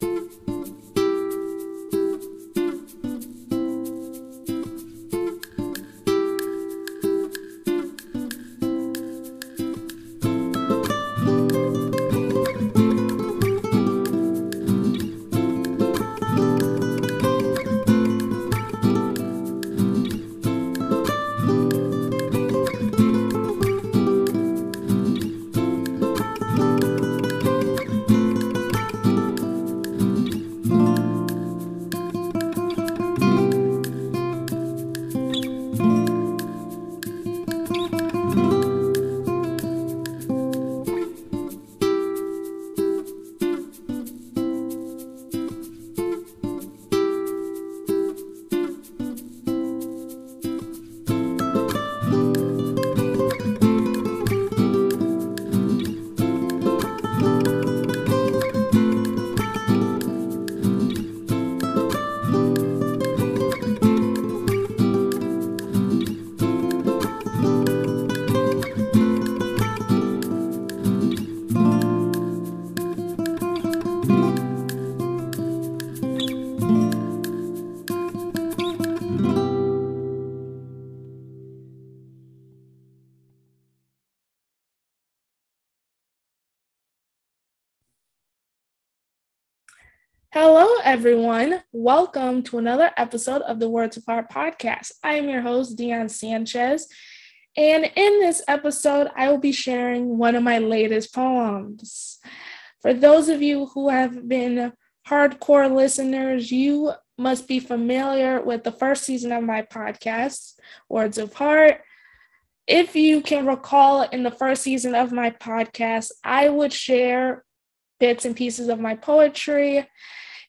Thank you. Hello, everyone. Welcome to another episode of the Words of Heart podcast. I am your host, Dion Sanchez. And in this episode, I will be sharing one of my latest poems. For those of you who have been hardcore listeners, you must be familiar with the first season of my podcast, Words of Heart. If you can recall, in the first season of my podcast, I would share bits and pieces of my poetry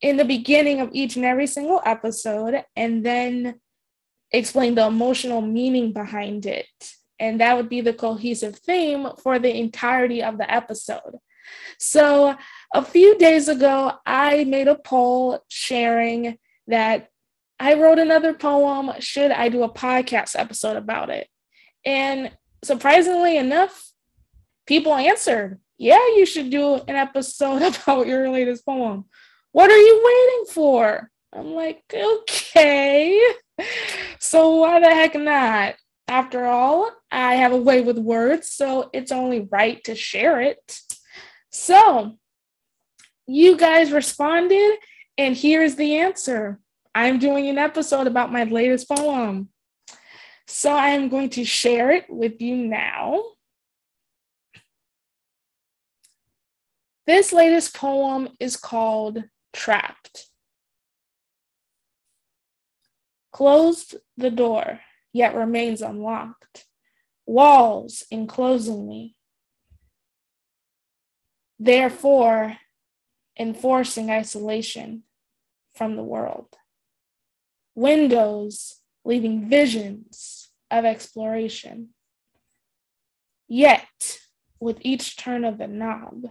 in the beginning of each and every single episode and then explain the emotional meaning behind it. And that would be the cohesive theme for the entirety of the episode. So, a few days ago, I made a poll sharing that I wrote another poem. Should I do a podcast episode about it? And surprisingly enough, people answered, Yeah, you should do an episode about your latest poem. What are you waiting for? I'm like, okay. So why the heck not? After all, I have a way with words, so it's only right to share it. So you guys responded, and here's the answer. I'm doing an episode about my latest poem. So I am going to share it with you now. This latest poem is called trapped. Closed the door, yet remains unlocked. Walls enclosing me. Therefore, enforcing isolation from the world. Windows leaving visions of exploration. Yet, with each turn of the knob,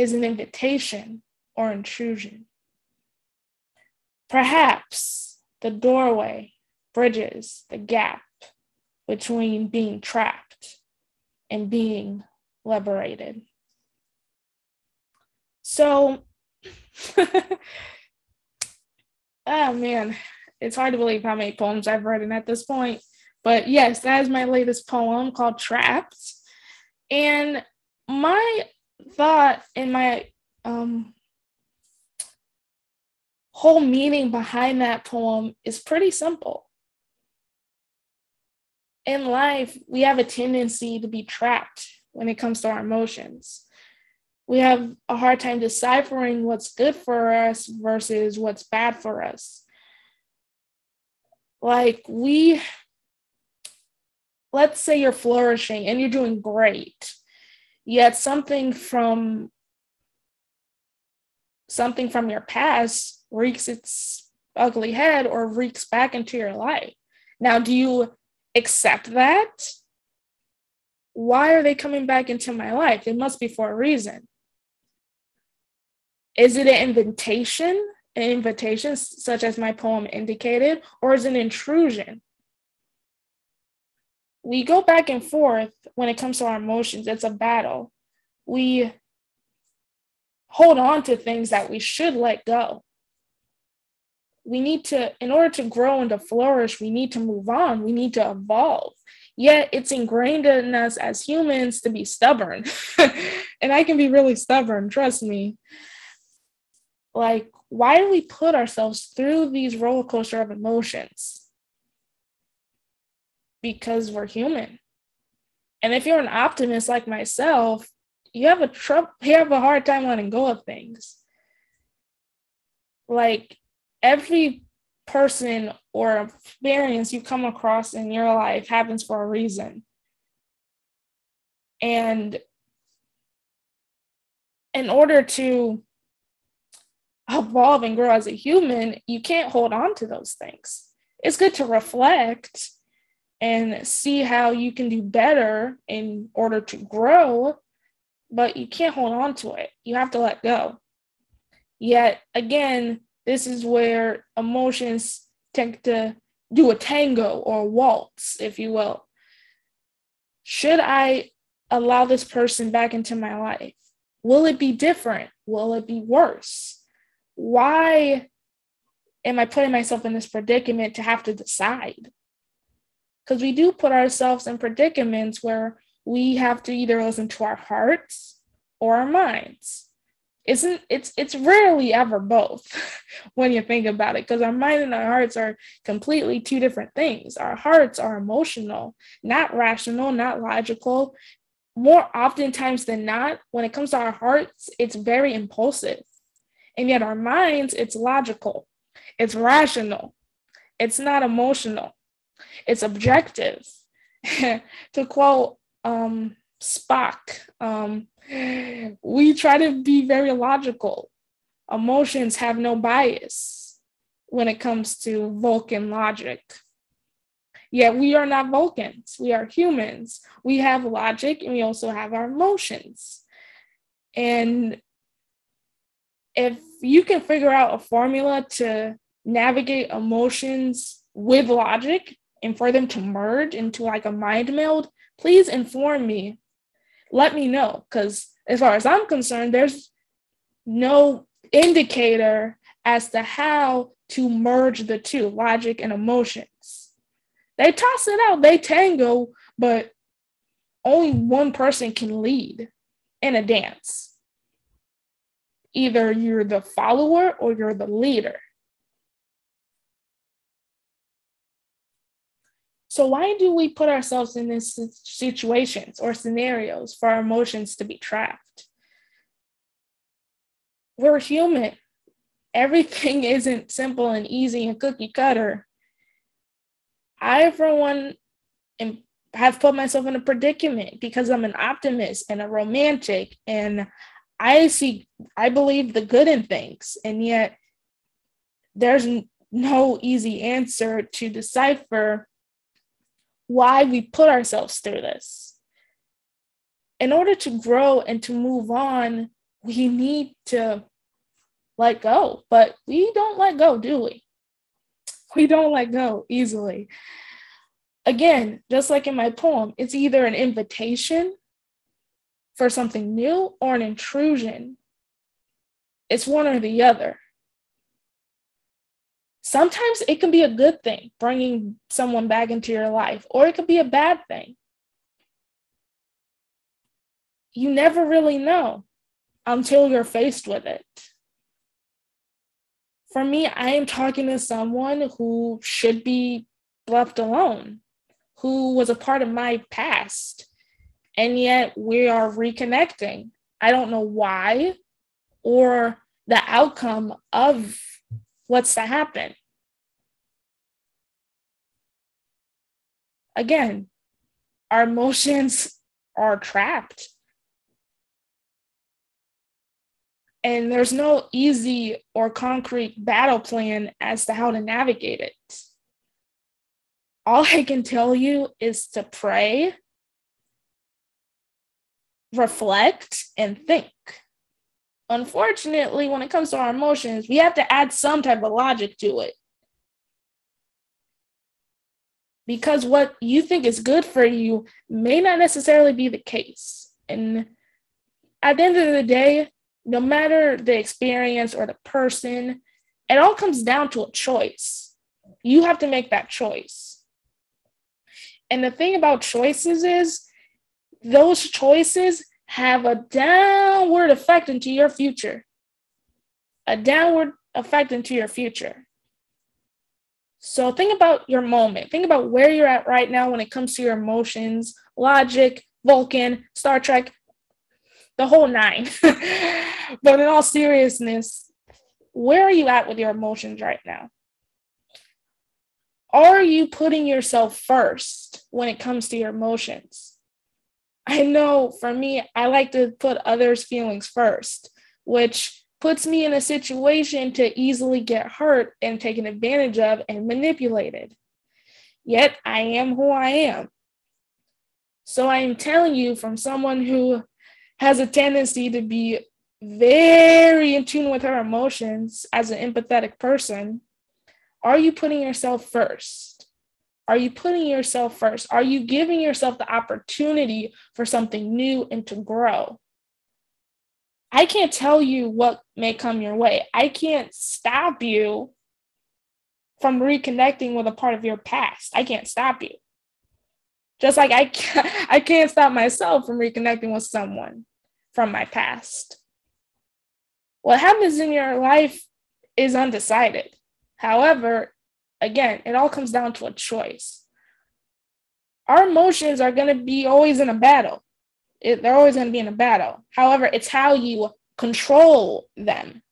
is an invitation or intrusion. Perhaps the doorway bridges the gap between being trapped and being liberated. So, oh man, it's hard to believe how many poems I've written at this point. But yes, that is my latest poem called Trapped. And my thought in my um, whole meaning behind that poem is pretty simple. In life, we have a tendency to be trapped when it comes to our emotions. We have a hard time deciphering what's good for us versus what's bad for us. Like, we, let's say you're flourishing and you're doing great, yet something from something from your past reeks its ugly head or reeks back into your life. Now, do you accept that? Why are they coming back into my life? It must be for a reason. Is it an invitation? An invitation, such as my poem indicated, or is it an intrusion? We go back and forth when it comes to our emotions. It's a battle. We hold on to things that we should let go. We need to, in order to grow and to flourish, we need to move on. We need to evolve. Yet it's ingrained in us as humans to be stubborn. and I can be really stubborn, trust me. Like, why do we put ourselves through these roller coaster of emotions? Because we're human. And if you're an optimist like myself, you have a tr- you have a hard time letting go of things. Like every person or experience you come across in your life happens for a reason. And in order to evolve and grow as a human, you can't hold on to those things. It's good to reflect and see how you can do better in order to grow, but you can't hold on to it. You have to let go. Yet again, this is where emotions tend to do a tango or a waltz, if you will. Should I allow this person back into my life? Will it be different? Will it be worse? Why am I putting myself in this predicament to have to decide? Because we do put ourselves in predicaments where we have to either listen to our hearts or our minds. Isn't it's it's rarely ever both when you think about it because our mind and our hearts are completely two different things. Our hearts are emotional not rational not logical. More oftentimes than not when it comes to our hearts it's very impulsive. And yet our minds it's logical. It's rational. It's not emotional it's objective to quote um spock um we try to be very logical. Emotions have no bias when it comes to Vulcan logic. Yet we are not Vulcans, we are humans. We have logic and we also have our emotions. And if you can figure out a formula to navigate emotions with logic and for them to merge into like a mind meld, please inform me let me know because as far as I'm concerned, there's no indicator as to how to merge the two logic and emotions. They toss it out, they tango, but only one person can lead in a dance. Either you're the follower or you're the leader. So, why do we put ourselves in these situations or scenarios for our emotions to be trapped? We're human. Everything isn't simple and easy and cookie cutter. I, for one, am, have put myself in a predicament because I'm an optimist and a romantic, and I see, I believe the good in things, and yet there's no easy answer to decipher why we put ourselves through this. In order to grow and to move on, we need to let go, but we don't let go, do we? We don't let go easily. Again, just like in my poem, it's either an invitation for something new or an intrusion. It's one or the other sometimes it can be a good thing bringing someone back into your life, or it could be a bad thing. You never really know until you're faced with it. For me, I am talking to someone who should be left alone, who was a part of my past, and yet we are reconnecting. I don't know why or the outcome of what's to happen. Again, our emotions are trapped. And there's no easy or concrete battle plan as to how to navigate it. All I can tell you is to pray, reflect, and think. Unfortunately, when it comes to our emotions, we have to add some type of logic to it. Because what you think is good for you may not necessarily be the case. And at the end of the day, no matter the experience or the person, it all comes down to a choice. You have to make that choice. And the thing about choices is those choices have a downward effect into your future. A downward effect into your future. So think about your moment. Think about where you're at right now when it comes to your emotions, logic, Vulcan, Star Trek, the whole nine. but in all seriousness, where are you at with your emotions right now? Are you putting yourself first when it comes to your emotions? I know for me, I like to put others' feelings first, which puts me in a situation to easily get hurt and taken advantage of and manipulated. Yet I am who I am. So I am telling you from someone who has a tendency to be very in tune with her emotions as an empathetic person, are you putting yourself first? Are you putting yourself first? Are you giving yourself the opportunity for something new and to grow? I can't tell you what may come your way. I can't stop you from reconnecting with a part of your past. I can't stop you. Just like I can't, I can't stop myself from reconnecting with someone from my past. What happens in your life is undecided. However, again, it all comes down to a choice. Our emotions are going to be always in a battle. It, they're always going to be in a battle. However, it's how you control them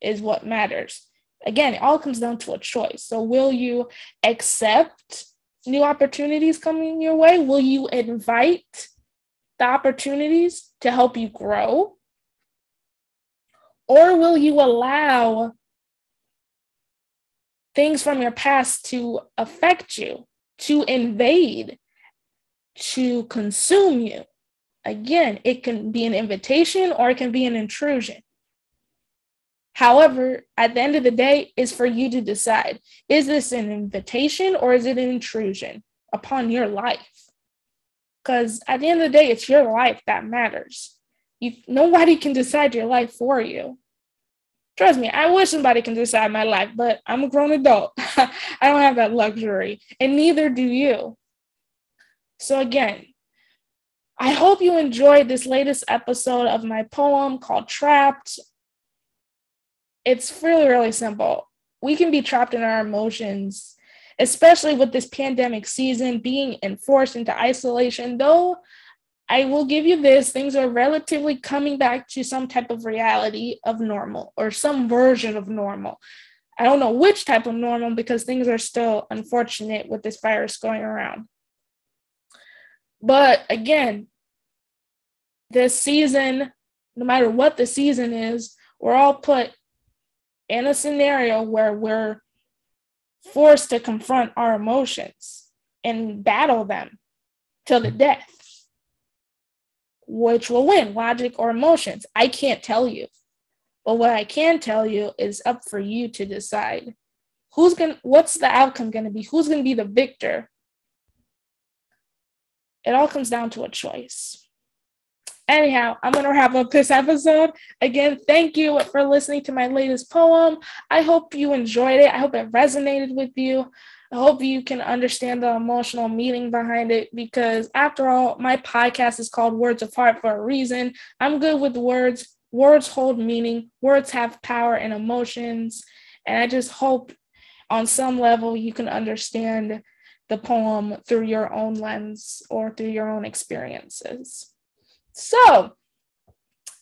is what matters. Again, it all comes down to a choice. So, will you accept new opportunities coming your way? Will you invite the opportunities to help you grow? Or will you allow things from your past to affect you, to invade, to consume you? Again, it can be an invitation or it can be an intrusion. However, at the end of the day, is for you to decide is this an invitation or is it an intrusion upon your life? Because at the end of the day, it's your life that matters. You, nobody can decide your life for you. Trust me, I wish somebody can decide my life, but I'm a grown adult. I don't have that luxury, and neither do you. So, again, I hope you enjoyed this latest episode of my poem called Trapped. It's really, really simple. We can be trapped in our emotions especially with this pandemic season being enforced into isolation. Though I will give you this things are relatively coming back to some type of reality of normal or some version of normal. I don't know which type of normal because things are still unfortunate with this virus going around. But again, this season, no matter what the season is, we're all put in a scenario where we're forced to confront our emotions and battle them till the death. Which will win, logic or emotions? I can't tell you. But what I can tell you is up for you to decide who's going to what's the outcome going to be? Who's going to be the victor? It all comes down to a choice. Anyhow, I'm going to wrap up this episode. Again, thank you for listening to my latest poem. I hope you enjoyed it. I hope it resonated with you. I hope you can understand the emotional meaning behind it because, after all, my podcast is called Words of Heart for a reason. I'm good with words. Words hold meaning, words have power and emotions. And I just hope on some level you can understand the poem through your own lens or through your own experiences. So,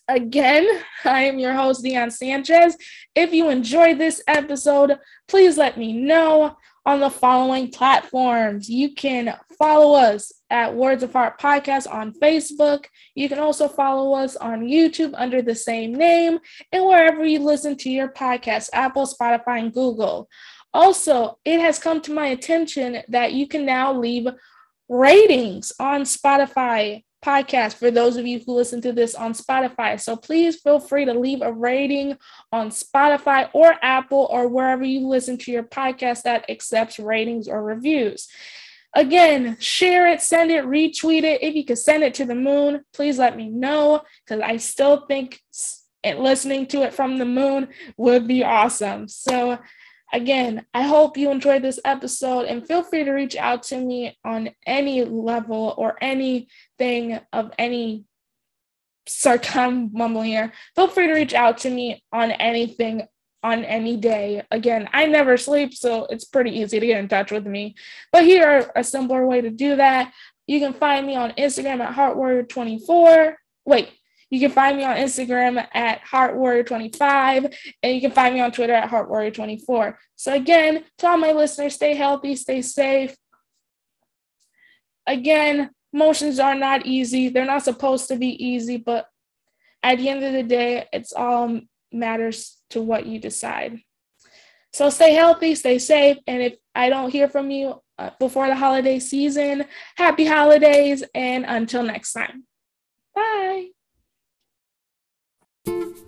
again, I am your host, Dion Sanchez. If you enjoyed this episode, please let me know on the following platforms. You can follow us at Words of Heart Podcast on Facebook. You can also follow us on YouTube under the same name and wherever you listen to your podcast Apple, Spotify, and Google. Also, it has come to my attention that you can now leave ratings on Spotify podcast for those of you who listen to this on Spotify. So please feel free to leave a rating on Spotify or Apple or wherever you listen to your podcast that accepts ratings or reviews. Again, share it, send it, retweet it. If you could send it to the moon, please let me know because I still think listening to it from the moon would be awesome. So, Again, I hope you enjoyed this episode and feel free to reach out to me on any level or anything of any sarcasm mumbling here. Feel free to reach out to me on anything on any day. Again, I never sleep, so it's pretty easy to get in touch with me. But here are a simpler way to do that. You can find me on Instagram at HeartWarrior24. Wait, you can find me on Instagram at HeartWarrior25, and you can find me on Twitter at HeartWarrior24. So, again, to all my listeners, stay healthy, stay safe. Again, motions are not easy. They're not supposed to be easy, but at the end of the day, it's all matters to what you decide. So, stay healthy, stay safe, and if I don't hear from you uh, before the holiday season, happy holidays, and until next time. Bye. Thank you.